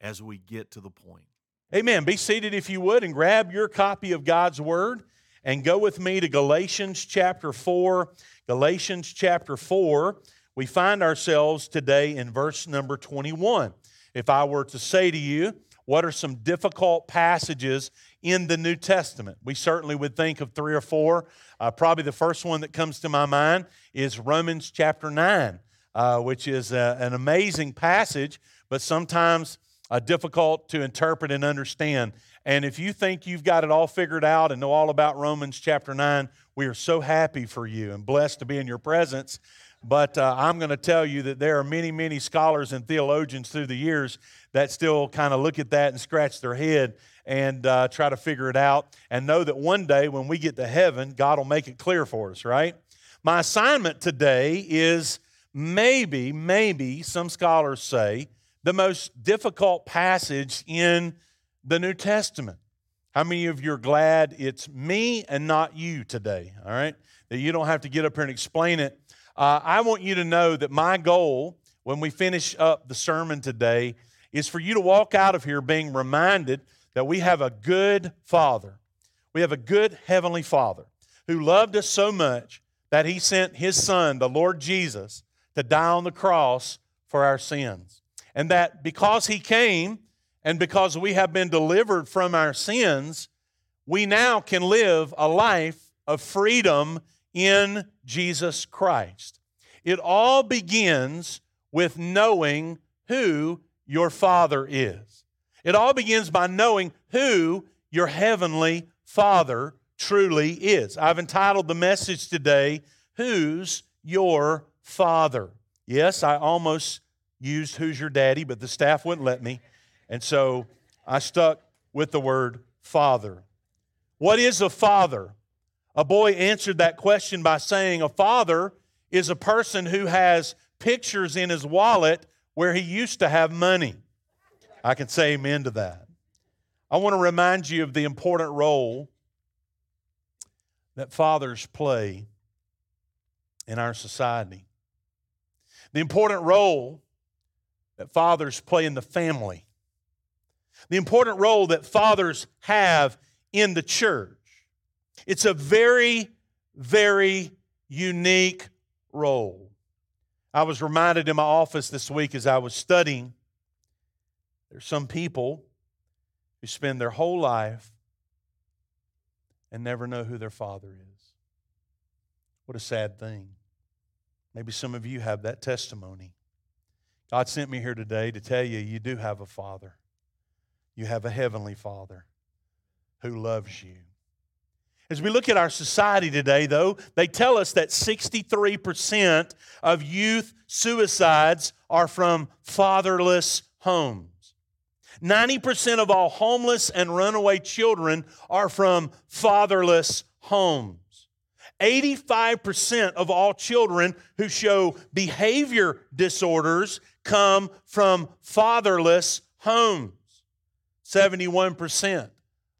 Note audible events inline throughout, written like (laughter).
as we get to the point. Amen. Be seated if you would and grab your copy of God's Word and go with me to Galatians chapter 4. Galatians chapter 4. We find ourselves today in verse number 21. If I were to say to you, what are some difficult passages in the New Testament? We certainly would think of three or four. Uh, probably the first one that comes to my mind is Romans chapter 9, uh, which is a, an amazing passage but sometimes uh, difficult to interpret and understand. And if you think you've got it all figured out and know all about Romans chapter 9, we are so happy for you and blessed to be in your presence. But uh, I'm going to tell you that there are many, many scholars and theologians through the years that still kind of look at that and scratch their head and uh, try to figure it out and know that one day when we get to heaven, God will make it clear for us, right? My assignment today is maybe, maybe, some scholars say, the most difficult passage in the New Testament. How many of you are glad it's me and not you today? All right? That you don't have to get up here and explain it. Uh, I want you to know that my goal when we finish up the sermon today is for you to walk out of here being reminded that we have a good Father. We have a good Heavenly Father who loved us so much that He sent His Son, the Lord Jesus, to die on the cross for our sins and that because he came and because we have been delivered from our sins, we now can live a life of freedom in Jesus Christ. It all begins with knowing who your Father is. It all begins by knowing who your Heavenly Father truly is. I've entitled the message today, Who's Your Father? Yes, I almost used Who's Your Daddy, but the staff wouldn't let me. And so I stuck with the word father. What is a father? A boy answered that question by saying, A father is a person who has pictures in his wallet where he used to have money. I can say amen to that. I want to remind you of the important role that fathers play in our society. The important role that fathers play in the family, the important role that fathers have in the church. It's a very, very unique role. I was reminded in my office this week as I was studying there's some people who spend their whole life and never know who their father is. What a sad thing. Maybe some of you have that testimony. God sent me here today to tell you you do have a Father. You have a Heavenly Father who loves you. As we look at our society today, though, they tell us that 63% of youth suicides are from fatherless homes. 90% of all homeless and runaway children are from fatherless homes. 85% of all children who show behavior disorders come from fatherless homes. 71%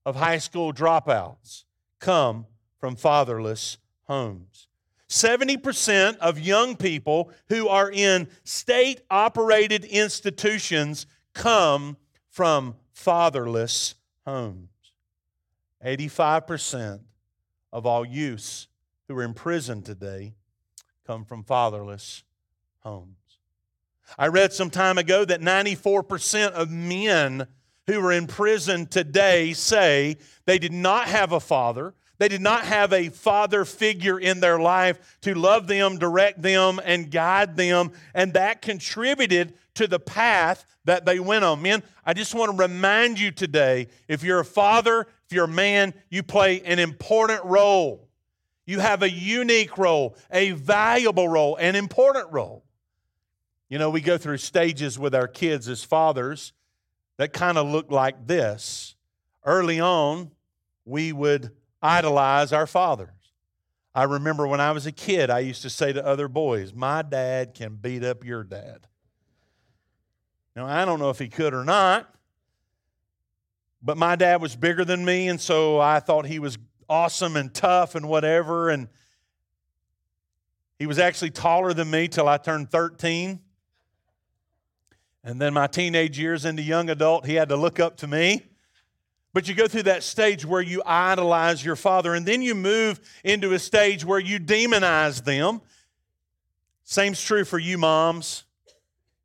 of high school dropouts come from fatherless homes. 70% of young people who are in state operated institutions come from fatherless homes. 85% of all youths who are in prison today come from fatherless homes. I read some time ago that 94% of men who are in prison today say they did not have a father. They did not have a father figure in their life to love them, direct them, and guide them. And that contributed to the path that they went on. Men, I just want to remind you today if you're a father, if you're a man, you play an important role. You have a unique role, a valuable role, an important role. You know, we go through stages with our kids as fathers. that kind of look like this. Early on, we would idolize our fathers. I remember when I was a kid, I used to say to other boys, My dad can beat up your dad. Now, I don't know if he could or not, but my dad was bigger than me, and so I thought he was awesome and tough and whatever. And he was actually taller than me till I turned 13. And then my teenage years into young adult, he had to look up to me. But you go through that stage where you idolize your father, and then you move into a stage where you demonize them. Same's true for you, moms.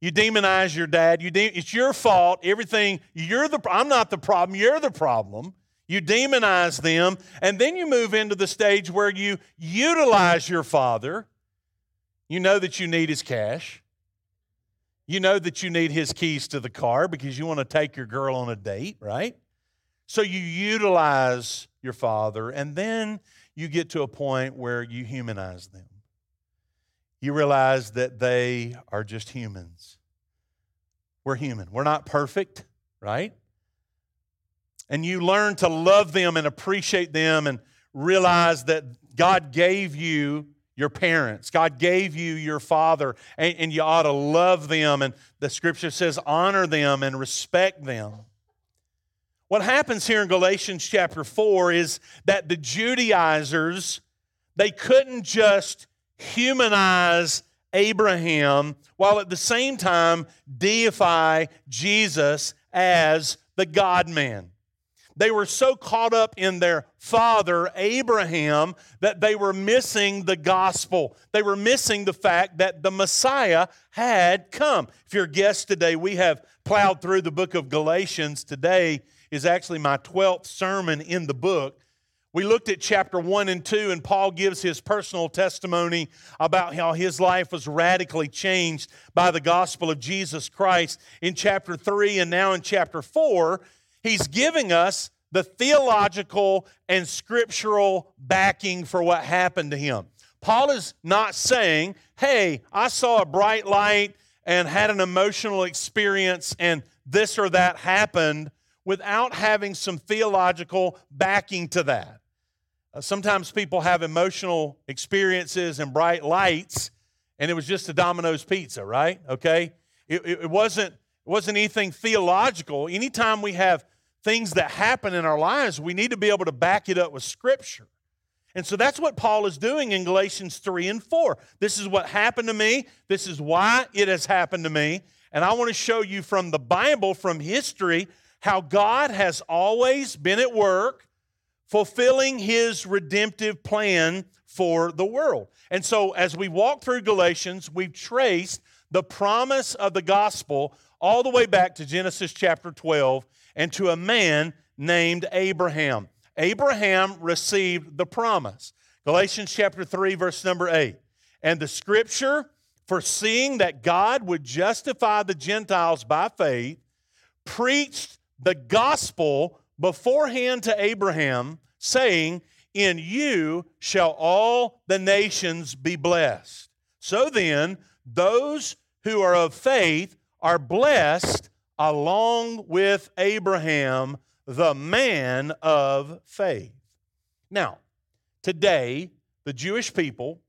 You demonize your dad. You de- it's your fault. Everything you're the. I'm not the problem. You're the problem. You demonize them, and then you move into the stage where you utilize your father. You know that you need his cash. You know that you need his keys to the car because you want to take your girl on a date, right? So you utilize your father, and then you get to a point where you humanize them. You realize that they are just humans. We're human. We're not perfect, right? And you learn to love them and appreciate them and realize that God gave you your parents. God gave you your father, and, and, you ought to love them. And the scripture says, honor them and respect them. What happens here in Galatians chapter 4 is that the Judaizers, they couldn't just humanize Abraham while at the same time deify Jesus as the God man. They were so caught up in their father, Abraham, that they were missing the gospel. They were missing the fact that the Messiah had come. If you're a guest today, we have plowed through the book of Galatians today is actually my 12th sermon in the book. We looked at chapter 1 and 2, and Paul gives his personal testimony about how his life was radically changed by the gospel of Jesus Christ. In chapter 3 and now in chapter 4, he's giving us the theological and scriptural backing for what happened to him. Paul is not saying, hey, I saw a bright light and had an emotional experience and this or that happened without having some theological backing to that. Uh, sometimes people have emotional experiences and bright lights, and it was just a Domino's pizza, right? Okay? It, it, it, wasn't, it wasn't anything theological. Anytime we have things that happen in our lives, we need to be able to back it up with Scripture. And so that's what Paul is doing in Galatians 3 and 4. This is what happened to me. This is why it has happened to me. And I want to show you from the Bible, from history, how God has always been at work fulfilling his redemptive plan for the world. And so, as we walk through Galatians, we've traced the promise of the gospel all the way back to Genesis chapter 12 and to a man named Abraham. Abraham received the promise. Galatians chapter 3, verse number 8. And the scripture, foreseeing that God would justify the Gentiles by faith, preached the gospel beforehand to Abraham, saying, In you shall all the nations be blessed. So then, those who are of faith are blessed along with Abraham, the man of faith. Now, today, the Jewish people,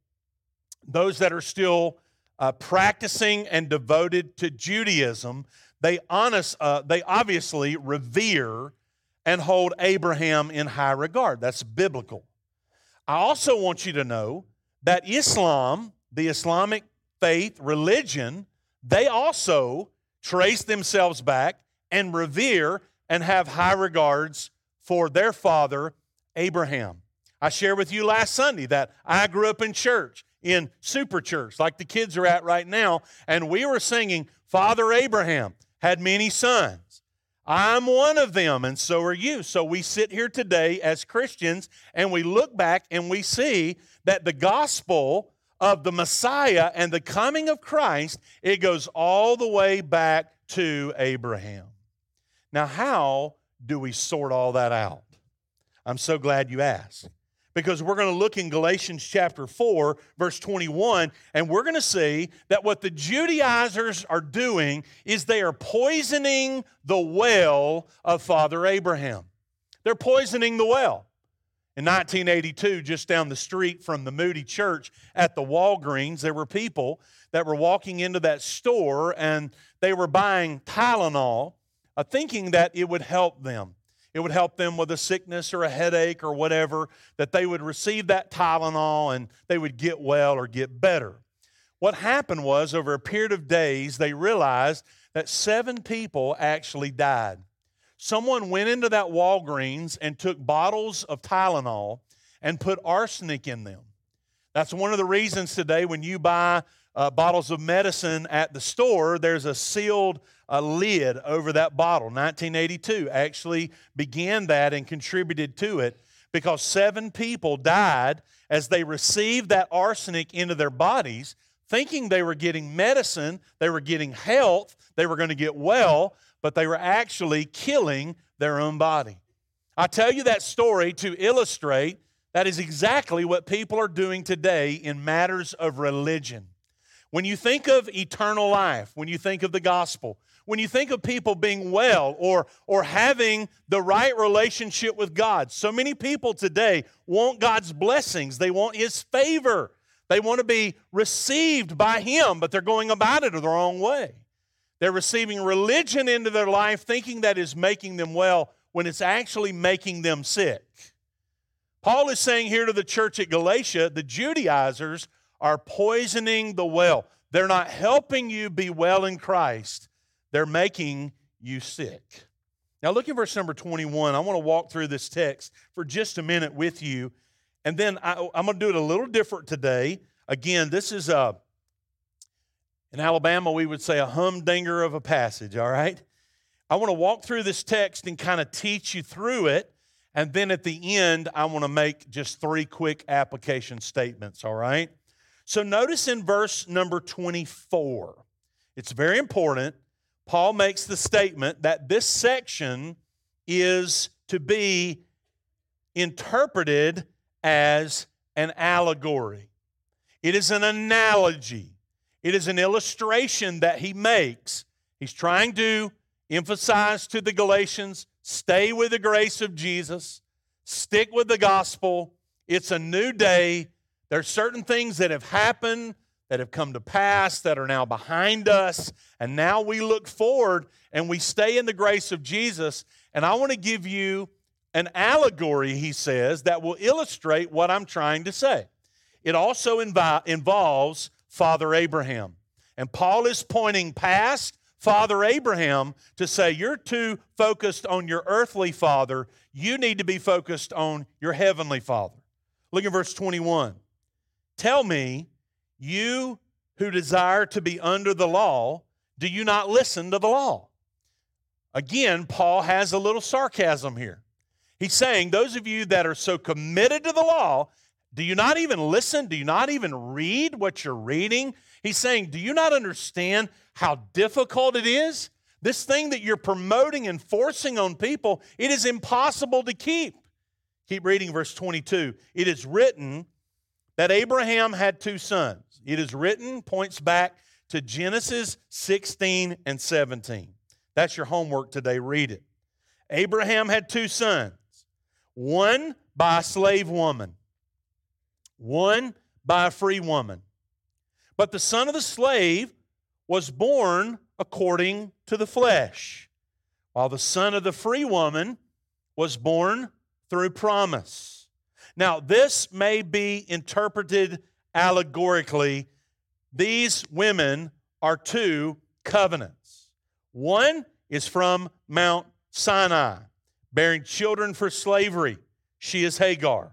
those that are still uh, practicing and devoted to Judaism, they, honest, uh, they obviously revere and hold Abraham in high regard. That's biblical. I also want you to know that Islam, the Islamic faith, religion, they also trace themselves back and revere and have high regards for their father, Abraham. I shared with you last Sunday that I grew up in church, in super church, like the kids are at right now, and we were singing Father Abraham had many sons. I'm one of them, and so are you. So we sit here today as Christians and we look back and we see that the gospel of the Messiah and the coming of Christ, it goes all the way back to Abraham. Now, how do we sort all that out? I'm so glad you asked. because we're going to look in Galatians chapter 4, verse 21, and we're going to see that what the Judaizers are doing is they are poisoning the well of Father Abraham. They're poisoning the well. In 1982, just down the street from the Moody Church at the Walgreens, there were people that were walking into that store and they were buying Tylenol, uh, thinking that it would help them. It would help them with a sickness or a headache or whatever, that they would receive that Tylenol and they would get well or get better. What happened was, over a period of days, they realized that seven people actually died. Someone went into that Walgreens and took bottles of Tylenol and put arsenic in them. That's one of the reasons today when you buy uh, bottles of medicine at the store, there's a sealed uh, lid over that bottle. 1982 actually began that and contributed to it because seven people died as they received that arsenic into their bodies, thinking they were getting medicine, they were getting health, they were going to get well, but they were actually killing their own body. I tell you that story to illustrate that is exactly what people are doing today in matters of religion. When you think of eternal life, when you think of the gospel, when you think of people being well or, or having the right relationship with God, so many people today want God's blessings. They want His favor. They want to be received by Him, but they're going about it the wrong way. They're receiving religion into their life thinking that is making them well when it's actually making them sick. Paul is saying here to the church at Galatia the Judaizers are poisoning the well. They're not helping you be well in Christ, they're making you sick. Now, look at verse number 21. I want to walk through this text for just a minute with you. And then I, am going to do it a little different today. Again, this is a in Alabama, we would say a humdinger of a passage, all right? I want to walk through this text and kind of teach you through it. And then at the end, I want to make just three quick application statements, all right? So notice in verse number 24, it's very important. Paul makes the statement that this section is to be interpreted as an allegory, it is an analogy. It is an illustration that he makes. He's trying to emphasize to the Galatians stay with the grace of Jesus, stick with the gospel. It's a new day. There's certain things that have happened that have come to pass that are now behind us. And now we look forward and we stay in the grace of Jesus. And I want to give you an allegory, he says, that will illustrate what I'm trying to say. It also invi- involves Father Abraham. And Paul is pointing past Father Abraham to say, You're too focused on your earthly father. You need to be focused on your heavenly father. Look at verse 21. Tell me, you who desire to be under the law, do you not listen to the law? Again, Paul has a little sarcasm here. He's saying, Those of you that are so committed to the law do you not even listen? Do you not even read what you're reading? He's saying, Do you not understand how difficult it is? This thing that you're promoting and forcing on people, it is impossible to keep. Keep reading verse 22. It is written that Abraham had two sons. It is written, points back to Genesis 16 and 17. That's your homework today. Read it. Abraham had two sons, one by a slave woman one by a free woman. But the son of the slave was born according to the flesh, while the son of the free woman was born through promise. Now, this may be interpreted allegorically. These women are two covenants. One is from Mount Sinai, bearing children for slavery. She is Hagar.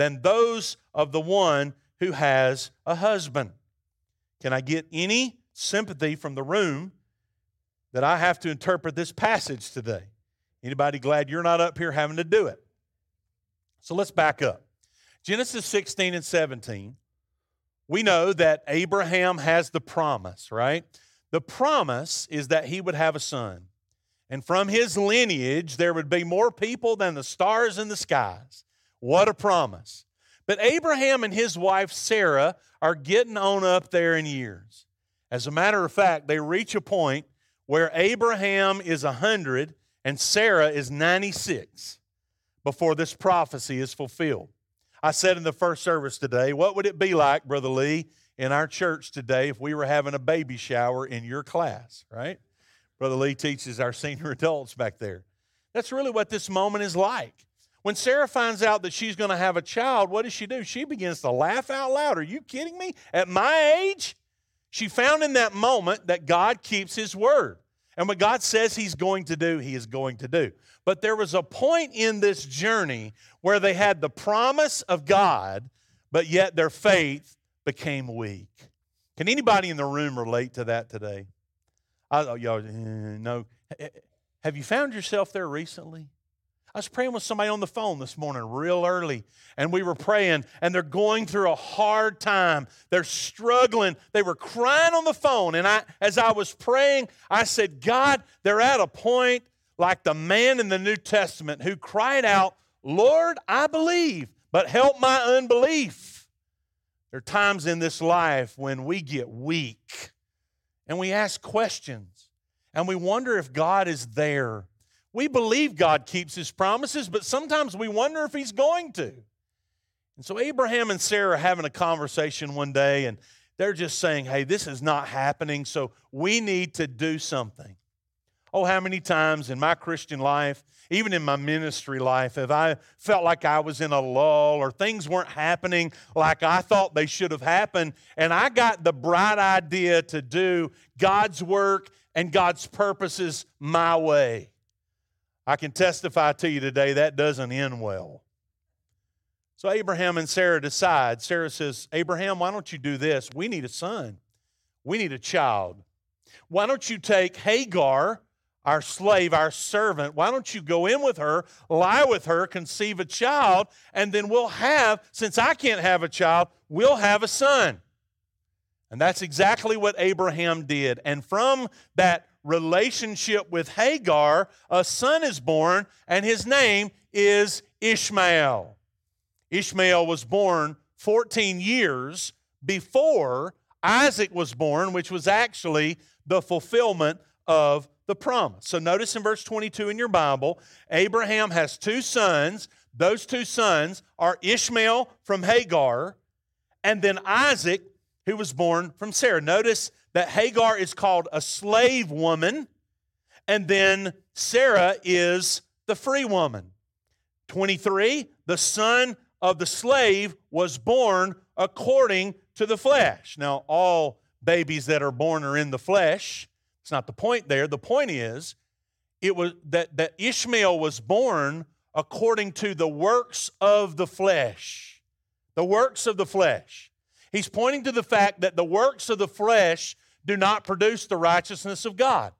than those of the one who has a husband. Can I get any sympathy from the room that I have to interpret this passage today? Anybody glad you're not up here having to do it? So let's back up. Genesis 16 and 17, we know that Abraham has the promise, right? The promise is that he would have a son. And from his lineage, there would be more people than the stars in the skies. What a promise. But Abraham and his wife Sarah are getting on up there in years. As a matter of fact, they reach a point where Abraham is 100 and Sarah is 96 before this prophecy is fulfilled. I said in the first service today, what would it be like, Brother Lee, in our church today if we were having a baby shower in your class, right? Brother Lee teaches our (laughs) senior adults back there. That's really what this moment is like. When Sarah finds out that she's going to have a child, what does she do? She begins to laugh out loud. Are you kidding me? At my age? She found in that moment that God keeps his word. And what God says he's going to do, he is going to do. But there was a point in this journey where they had the promise of God, but yet their faith became weak. Can anybody in the room relate to that today? I, oh, y'all, eh, no. Have you found yourself there recently? I was praying with somebody on the phone this morning real early, and we were praying, and they're going through a hard time. They're struggling. They were crying on the phone. And I, as I was praying, I said, God, they're at a point like the man in the New Testament who cried out, Lord, I believe, but help my unbelief. There are times in this life when we get weak and we ask questions and we wonder if God is there. We believe God keeps his promises, but sometimes we wonder if he's going to. And so Abraham and Sarah are having a conversation one day, and they're just saying, hey, this is not happening, so we need to do something. Oh, how many times in my Christian life, even in my ministry life, have I felt like I was in a lull or things weren't happening like I thought they should have happened, and I got the bright idea to do God's work and God's purposes my way. I can testify to you today that doesn't end well. So Abraham and Sarah decide. Sarah says, Abraham, why don't you do this? We need a son. We need a child. Why don't you take Hagar? our slave, our servant, why don't you go in with her, lie with her, conceive a child, and then we'll have, since I can't have a child, we'll have a son. And that's exactly what Abraham did. And from that relationship with Hagar, a son is born, and his name is Ishmael. Ishmael was born 14 years before Isaac was born, which was actually the fulfillment of the promise. So notice in verse 22 in your Bible, Abraham has two sons. Those two sons are Ishmael from Hagar and then Isaac, who was born from Sarah. Notice that Hagar is called a slave woman, and then Sarah is the free woman. 23, the son of the slave was born according to the flesh. Now, all babies that are born are in the flesh. It's not the point there. The point is it was that, that Ishmael was born according to the works of the flesh. The works of the flesh. He's pointing to the fact that the works of the flesh do not produce the righteousness of God.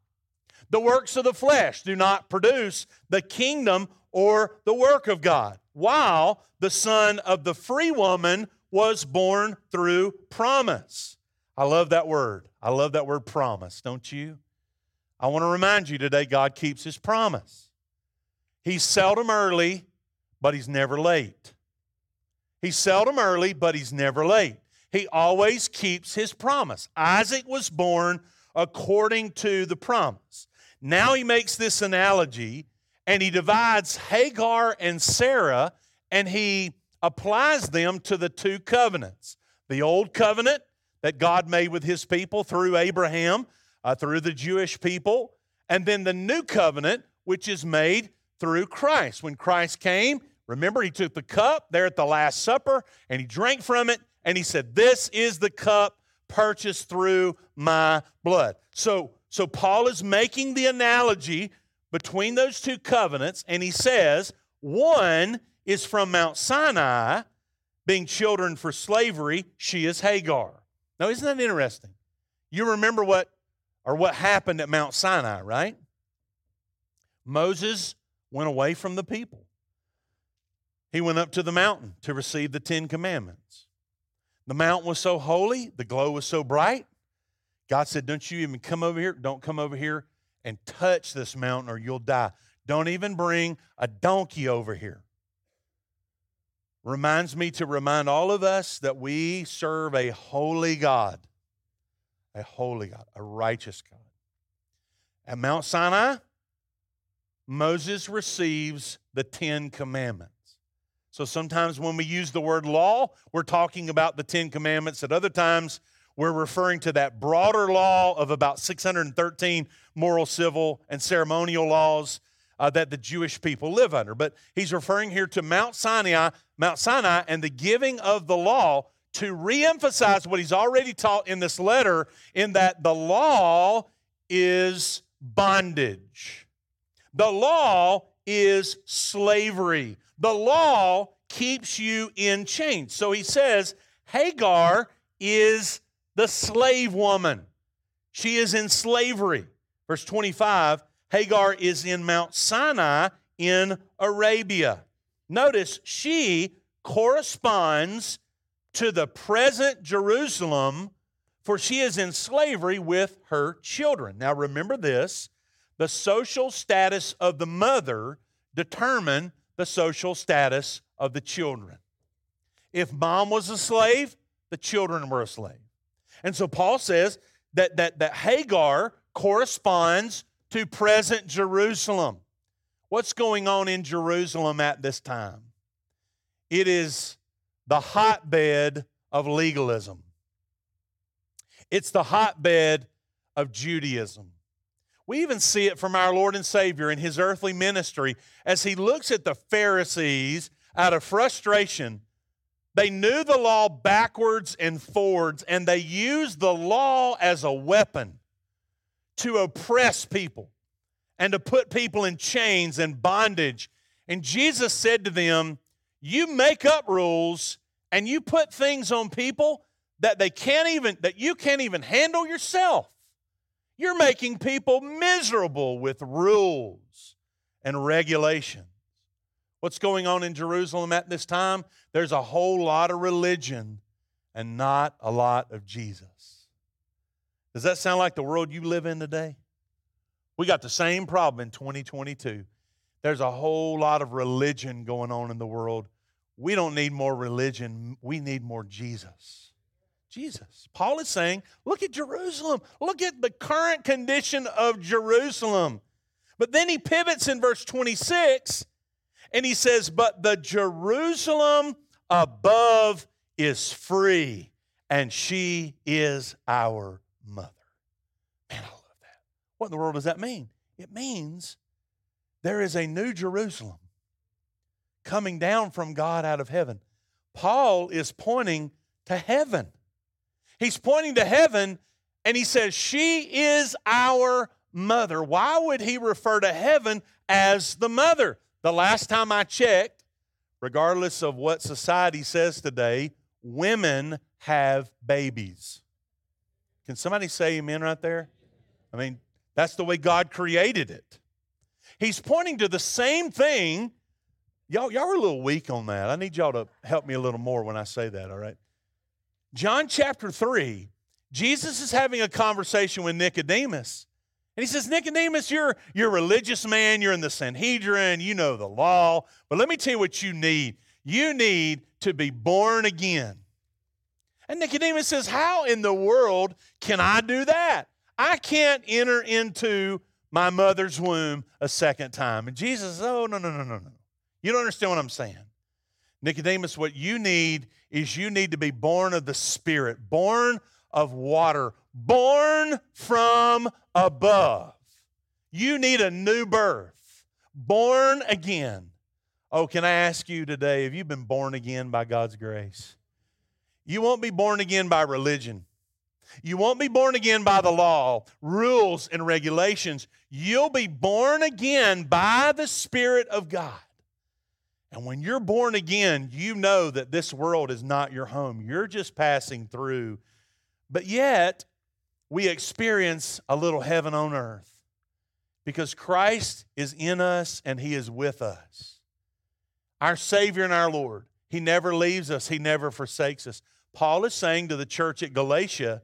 The works of the flesh do not produce the kingdom or the work of God, while the son of the free woman was born through promise. I love that word. I love that word promise, don't you? I want to remind you today God keeps his promise. He's seldom early, but he's never late. He's seldom early, but he's never late. He always keeps his promise. Isaac was born according to the promise. Now he makes this analogy and he divides Hagar and Sarah and he applies them to the two covenants the old covenant that God made with his people through Abraham, uh, through the Jewish people, and then the new covenant, which is made through Christ. When Christ came, remember, he took the cup there at the Last Supper and he drank from it and he said, This is the cup purchased through my blood. So, so Paul is making the analogy between those two covenants, and he says, one is from Mount Sinai, being children for slavery, she is Hagar. Now, isn't that interesting? You remember what or what happened at Mount Sinai, right? Moses went away from the people. He went up to the mountain to receive the Ten Commandments. The mountain was so holy, the glow was so bright. God said, Don't you even come over here. Don't come over here and touch this mountain or you'll die. Don't even bring a donkey over here. Reminds me to remind all of us that we serve a holy God, a holy God, a righteous God. At Mount Sinai, Moses receives the Ten Commandments. So sometimes when we use the word law, we're talking about the Ten Commandments. At other times, we're referring to that broader law of about 613 moral, civil, and ceremonial laws uh, that the Jewish people live under. But he's referring here to Mount Sinai, Mount Sinai, and the giving of the law to reemphasize what he's already taught in this letter, in that the law is bondage. The law is slavery. The law keeps you in chains. So he says Hagar is the slave woman. She is in slavery. Verse 25 Hagar is in Mount Sinai in Arabia. Notice she corresponds to the present Jerusalem, for she is in slavery with her children. Now remember this the social status of the mother determine the social status of the children. If mom was a slave, the children were a slave. And so Paul says that, that, that Hagar corresponds to present Jerusalem. What's going on in Jerusalem at this time? It is the hotbed of legalism. It's the hotbed of Judaism. We even see it from our Lord and Savior in his earthly ministry as he looks at the Pharisees out of frustration. They knew the law backwards and forwards, and they used the law as a weapon to oppress people and to put people in chains and bondage. And Jesus said to them, You make up rules and you put things on people that they can't even that you can't even handle yourself. You're making people miserable with rules and regulations. What's going on in Jerusalem at this time? There's a whole lot of religion and not a lot of Jesus. Does that sound like the world you live in today? We got the same problem in 2022. There's a whole lot of religion going on in the world. We don't need more religion, we need more Jesus. Jesus. Paul is saying, look at Jerusalem. Look at the current condition of Jerusalem. But then he pivots in verse 26 and he says, But the Jerusalem above is free, and she is our mother. Man, I love that. What in the world does that mean? It means there is a new Jerusalem coming down from God out of heaven. Paul is pointing to heaven. He's pointing to heaven and he says, She is our mother. Why would he refer to heaven as the mother? The last time I checked, regardless of what society says today, women have babies. Can somebody say amen right there? I mean, that's the way God created it. He's pointing to the same thing. Y'all, y'all are a little weak on that. I need y'all to help me a little more when I say that, all right? John chapter 3, Jesus is having a conversation with Nicodemus. And he says, Nicodemus, you're, you're a religious man, you're in the Sanhedrin, you know the law, but let me tell you what you need. You need to be born again. And Nicodemus says, How in the world can I do that? I can't enter into my mother's womb a second time. And Jesus says, Oh, no, no, no, no, no. You don't understand what I'm saying. Nicodemus, what you need is you need to be born of the Spirit, born of water, born from above. You need a new birth, born again. Oh, can I ask you today, have you been born again by God's grace? You won't be born again by religion. You won't be born again by the law, rules, and regulations. You'll be born again by the Spirit of God. And when you're born again, you know that this world is not your home. You're just passing through. But yet, we experience a little heaven on earth because Christ is in us and He is with us. Our Savior and our Lord. He never leaves us, He never forsakes us. Paul is saying to the church at Galatia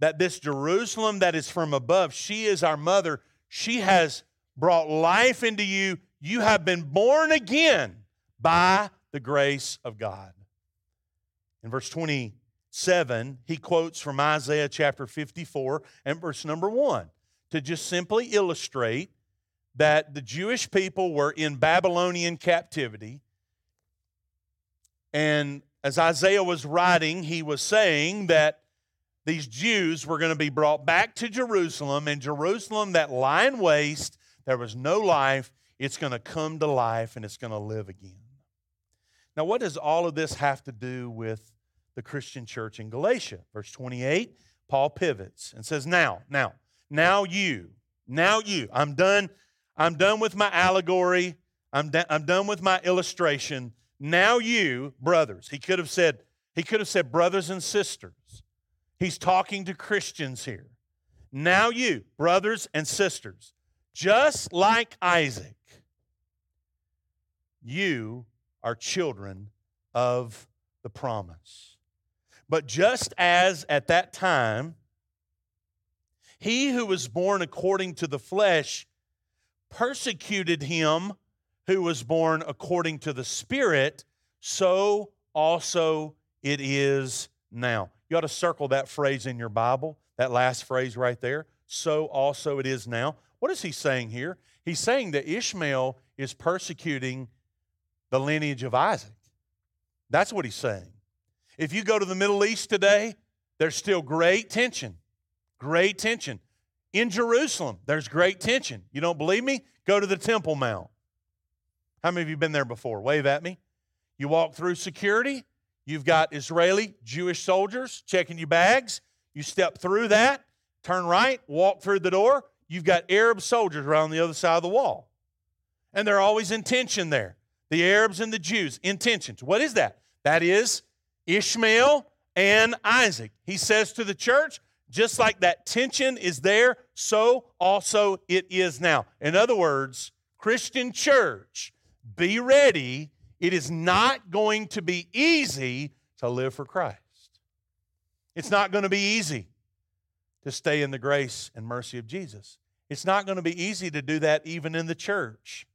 that this Jerusalem that is from above, she is our mother. She has brought life into you. You have been born again by the grace of God. In verse 27, he quotes from Isaiah chapter 54 and verse number 1 to just simply illustrate that the Jewish people were in Babylonian captivity. And as Isaiah was writing, he was saying that these Jews were going to be brought back to Jerusalem, and Jerusalem, that lying waste, there was no life, it's going to come to life and it's going to live again. Now, what does all of this have to do with the Christian church in Galatia? Verse 28, Paul pivots and says, Now, now, now you, now you. I'm done. I'm done with my allegory. I'm, da- I'm done with my illustration. Now you, brothers. He could have said, he could have said brothers and sisters. He's talking to Christians here. Now you, brothers and sisters, just like Isaac, you are children of the promise. But just as at that time he who was born according to the flesh persecuted him who was born according to the Spirit, so also it is now. You ought to circle that phrase in your Bible, that last phrase right there. So also it is now. What is he saying here? He's saying that Ishmael is persecuting the lineage of Isaac. That's what he's saying. If you go to the Middle East today, there's still great tension Great tension. In Jerusalem, there's great tension. You don't believe me? Go to the Temple Mount. How many of you been there before? Wave at me. You walk through security, you've got Israeli, Jewish soldiers checking your bags. You step through that, turn right, walk through the door. You've got Arab soldiers around the other side of the wall. And they're always in tension there. The Arabs and the Jews intentions. What is that? That is Ishmael and Isaac. He says to the church, just like that tension is there, so also it is now. In other words, Christian church, be ready. It is not going to be easy to live for Christ. It's not going to be easy to stay in the grace and mercy of Jesus. It's not going to be easy to do that even in the church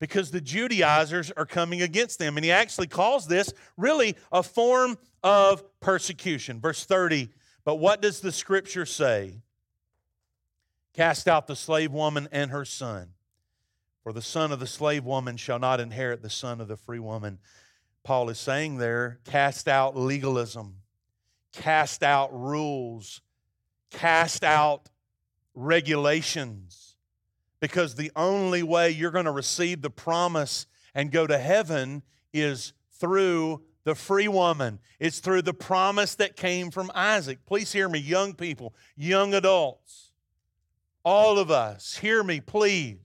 because the Judaizers are coming against them. And he actually calls this really a form of persecution. Verse 30 but what does the scripture say? Cast out the slave woman and her son. For the son of the slave woman shall not inherit the son of the free woman. Paul is saying there cast out legalism, cast out rules, cast out regulations. Because the only way you're going to receive the promise and go to heaven is through the free woman. It's through the promise that came from Isaac. Please hear me, young people, young adults, all of us, hear me, please.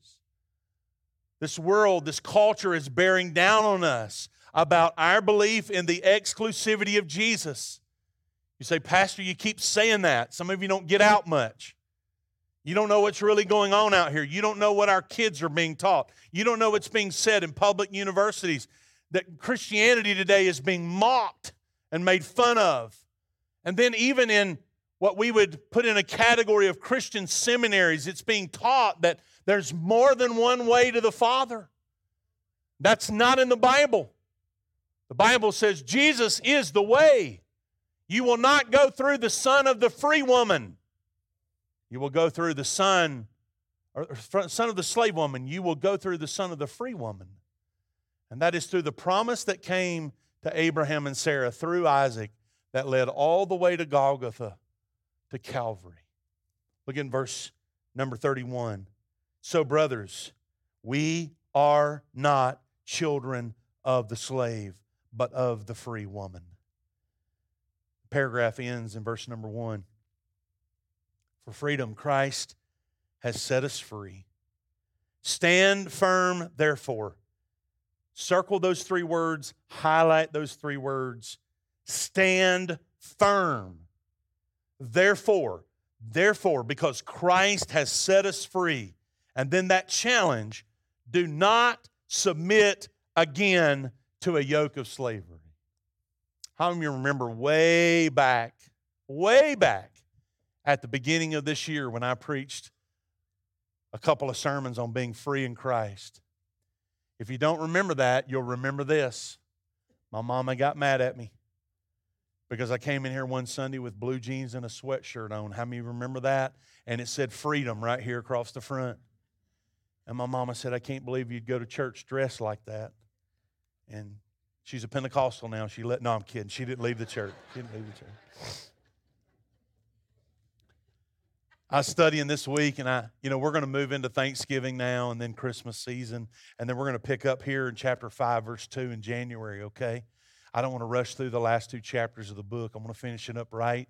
This world, this culture is bearing down on us about our belief in the exclusivity of Jesus. You say, Pastor, you keep saying that. Some of you don't get out much. You don't know what's really going on out here. You don't know what our kids are being taught. You don't know what's being said in public universities that Christianity today is being mocked and made fun of. And then, even in what we would put in a category of Christian seminaries, it's being taught that there's more than one way to the Father. That's not in the Bible. The Bible says Jesus is the way. You will not go through the son of the free woman. You will go through the son, or son of the slave woman. You will go through the son of the free woman. And that is through the promise that came to Abraham and Sarah through Isaac that led all the way to Golgotha, to Calvary. Look in verse number 31. So, brothers, we are not children of the slave, but of the free woman. Paragraph ends in verse number one. For freedom, Christ has set us free. Stand firm, therefore Circle those three words, highlight those three words. Stand firm. Therefore, therefore, because Christ has set us free, and then that challenge do not submit again to a yoke of slavery. How many of you remember way back, way back at the beginning of this year when I preached a couple of sermons on being free in Christ? If you don't remember that, you'll remember this. My mama got mad at me because I came in here one Sunday with blue jeans and a sweatshirt on. How many remember that? And it said freedom right here across the front. And my mama said, I can't believe you'd go to church dressed like that. And she's a Pentecostal now. She let, no, I'm kidding. She didn't leave the church. She didn't leave the church. I was studying this week, and I, you know, we're going to move into Thanksgiving now and then Christmas season, and then we're going to pick up here in chapter 5, verse 2 in January, okay? I don't want to rush through the last two chapters of the book. I'm going to finish it up right.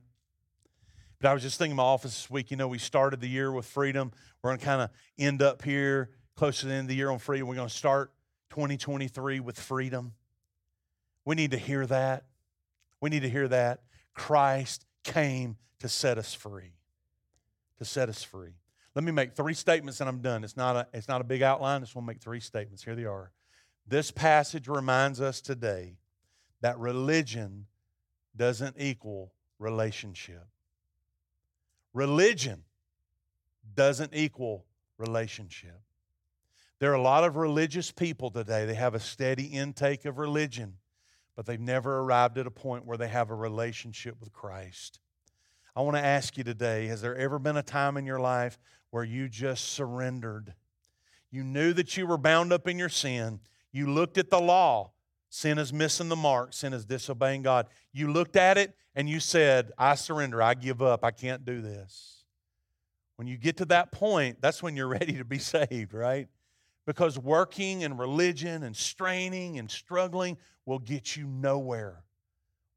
But I was just thinking in my office this week, you know, we started the year with freedom. We're going to kind of end up here close to the end of the year on freedom. We're going to start 2023 with freedom. We need to hear that. We need to hear that. Christ came to set us free to set us free. Let me make three statements and I'm done. It's not a, it's not a big outline. I just want to make three statements. Here they are. This passage reminds us today that religion doesn't equal relationship. Religion doesn't equal relationship. There are a lot of religious people today. They have a steady intake of religion, but they've never arrived at a point where they have a relationship with Christ. I want to ask you today has there ever been a time in your life where you just surrendered? You knew that you were bound up in your sin. You looked at the law. Sin is missing the mark, sin is disobeying God. You looked at it and you said, I surrender, I give up, I can't do this. When you get to that point, that's when you're (laughs) ready to be saved, right? Because working and religion and straining and struggling will get you nowhere.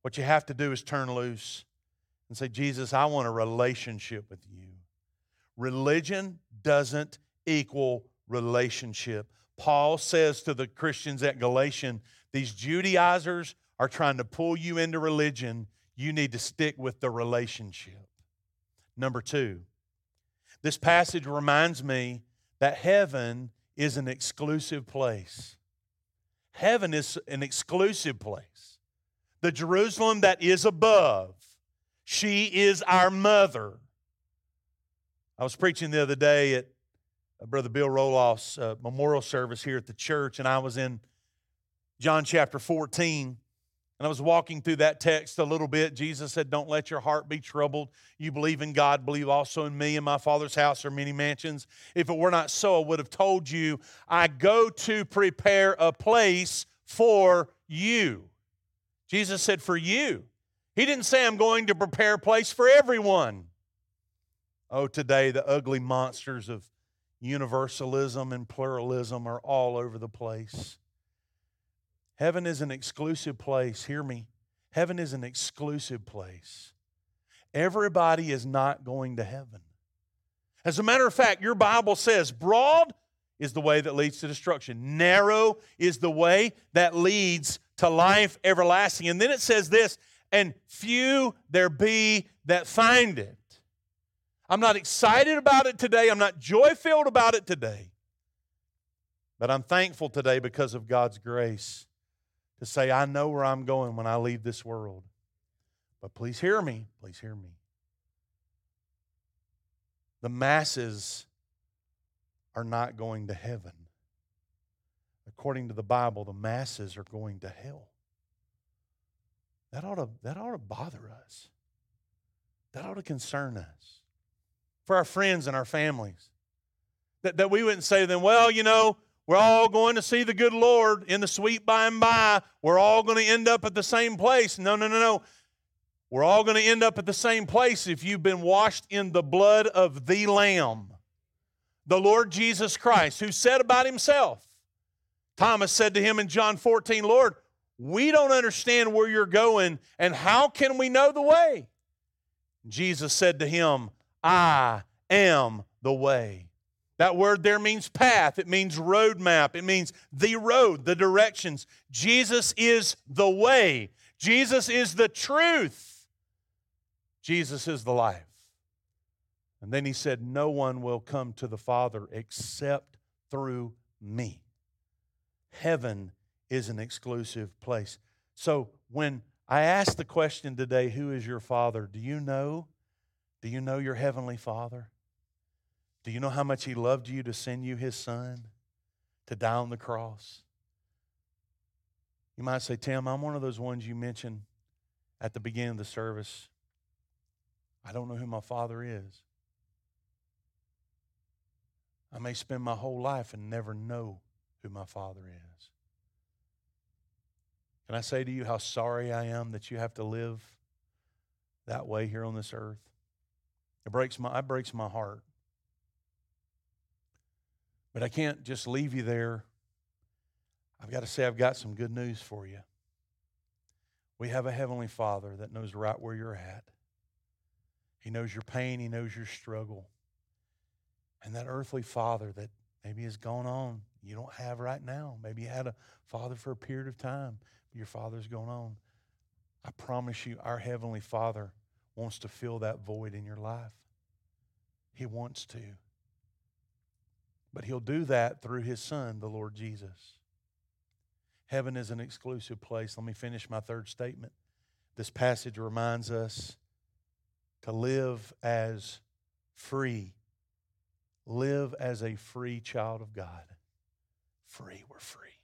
What you have to do is turn loose and say, Jesus, I want a relationship with you. Religion doesn't equal relationship. Paul says to the Christians at Galatian, these Judaizers are trying to pull you into religion. You need to stick with the relationship. Number two, this passage reminds me that heaven is an exclusive place. Heaven is an exclusive place. The Jerusalem that is above she is our mother. I was preaching the other day at uh, Brother Bill Roloff's uh, memorial service here at the church, and I was in John chapter 14. And I was walking through that text a little bit. Jesus said, Don't let your heart be troubled. You believe in God, believe also in me. In my Father's house are many mansions. If it were not so, I would have told you, I go to prepare a place for you. Jesus said, For you. He didn't say, I'm going to prepare a place for everyone. Oh, today the ugly monsters of universalism and pluralism are all over the place. Heaven is an exclusive place. Hear me. Heaven is an exclusive place. Everybody is not going to heaven. As a matter of fact, your Bible says broad is the way that leads to destruction, narrow is the way that leads to life everlasting. And then it says this and few there be that find it. I'm not excited about it today. I'm not joy filled about it today. But I'm thankful today because of God's grace to say, I know where I'm going when I leave this world. But please hear me. Please hear me. The masses are not going to heaven. According to the Bible, the masses are going to hell. That ought to, that ought to bother us. That ought to concern us. For our friends and our families. That, that we wouldn't say to them, well, you know, we're all going to see the good Lord in the sweet by and by. We're all going to end up at the same place. No, no, no, no. We're all going to end up at the same place if you've been washed in the blood of the Lamb, the Lord Jesus Christ, who said about himself, Thomas said to him in John 14, Lord, we don't understand where you're going, and how can we know the way? Jesus said to him, I am the way, That word there means path, it means roadmap, it means the road, the directions. Jesus is the way, Jesus is the truth, Jesus is the life. And then he said, No one will come to the Father except through me. Heaven is an exclusive place. So when I ask the question today, Who is your Father? Do you know? Do you know your Heavenly Father? Do you know how much He loved you to send you His Son to die on the cross? You might say, Tim, I'm one of those ones you mentioned at the beginning of the service. I don't know who my Father is. I may spend my whole life and never know who my Father is. Can I say to you how sorry I am that you have to live that way here on this earth? It breaks my, it breaks my heart. But I can't just leave you there. I've got to say, I've got some good news for you. We have a Heavenly Father that knows right where you're at. He knows your pain, He knows your struggle. And that earthly father that maybe has gone on, you don't have right now. Maybe you had a father for a period of time, your Father's going on. I promise you, our Heavenly Father wants to fill that void in your life. He wants to. But He'll do that through His Son, the Lord Jesus. Heaven is an exclusive place. Let me finish my third statement. This passage reminds us to live as free live as a free child of God. Free, we're free.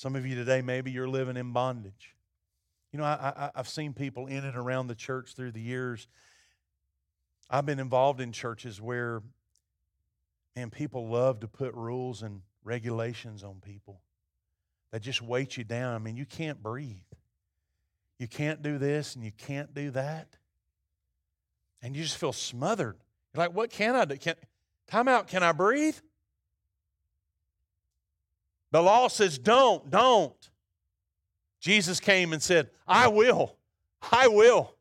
Some of you today, maybe you're living in bondage. You know, I, have seen people in and around the church through the years. I've been involved in churches where, and people love to put rules and regulations on people that just weight you down. I mean, you can't breathe. You can't do this and you can't do that. And you just feel smothered. You're like, what can I do? Can, Time out. Can I breathe? The law says, don't, don't. Jesus came and said, I will. I will.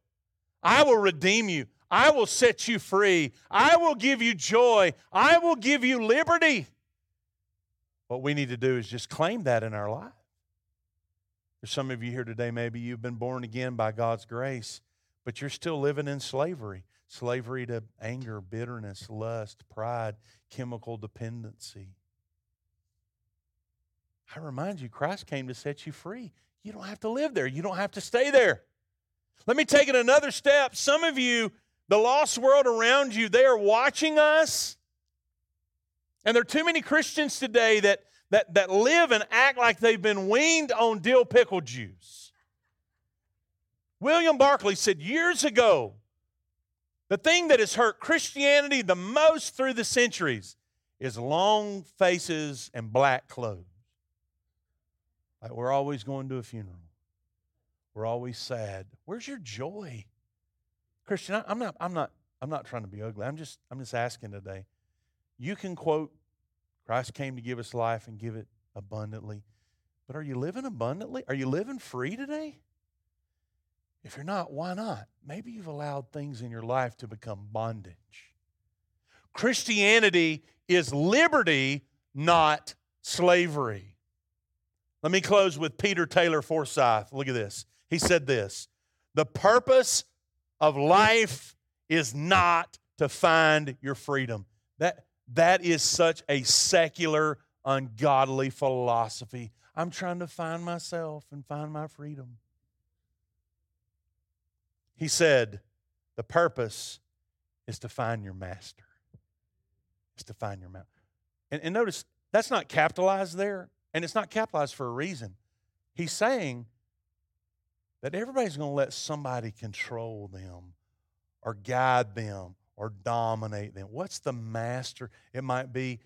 I will redeem you. I will set you free. I will give you joy. I will give you liberty. What we need to do is just claim that in our life. For some of you here today, maybe you've been born again by God's grace, but you're still living in slavery slavery to anger, bitterness, lust, pride, chemical dependency. I remind you, Christ came to set you free. You don't have to live there, you don't have to stay there. Let me take it another step. Some of you, the lost world around you, they are watching us. And there are too many Christians today that, that, that live and act like they've been weaned on dill pickle juice. William Barclay said years ago the thing that has hurt Christianity the most through the centuries is long faces and black clothes. Like we're always going to a funeral. We're always sad. Where's your joy? Christian, I'm not, I'm not, I'm not trying to be ugly. I'm just, I'm just asking today. You can quote, Christ came to give us life and give it abundantly. But are you living abundantly? Are you living free today? If you're not, why not? Maybe you've allowed things in your life to become bondage. Christianity is liberty, not slavery. Let me close with Peter Taylor Forsyth. Look at this. He said this The purpose of life is not to find your freedom. That, that is such a secular, ungodly philosophy. I'm trying to find myself and find my freedom. He said, The purpose is to find your master. Is to find your master. And, and notice, that's not capitalized there, and it's not capitalized for a reason. He's saying that everybody's going to let somebody control them or guide them or dominate them. What's the master? It might be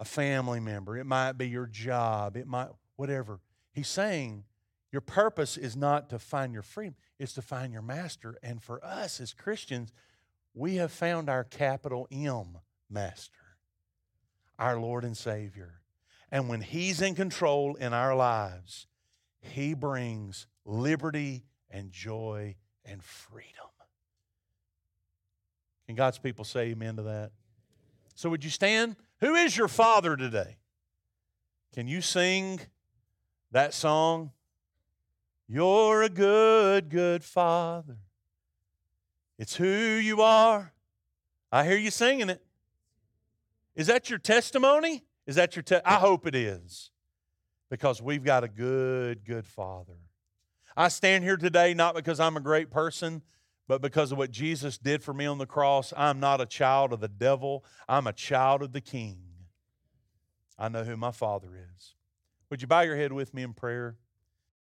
a family member, it might be your job, it might, whatever. He's saying your purpose is not to find your freedom, it's to find your master. And for us as Christians, we have found our capital M master, our Lord and Savior. And when He's in control in our lives, He brings liberty and joy and freedom. Can God's people say amen to that? So, would you stand? Who is your father today? Can you sing that song? You're a good, good father. It's who you are. I hear you singing it. Is that your testimony? Is that your I hope it is. Because we've got a good, good father. I stand here today not because I'm a great person, but because of what Jesus did for me on the cross. I'm not a child of the devil, I'm a child of the king. I know who my father is. Would you bow your head with me in prayer?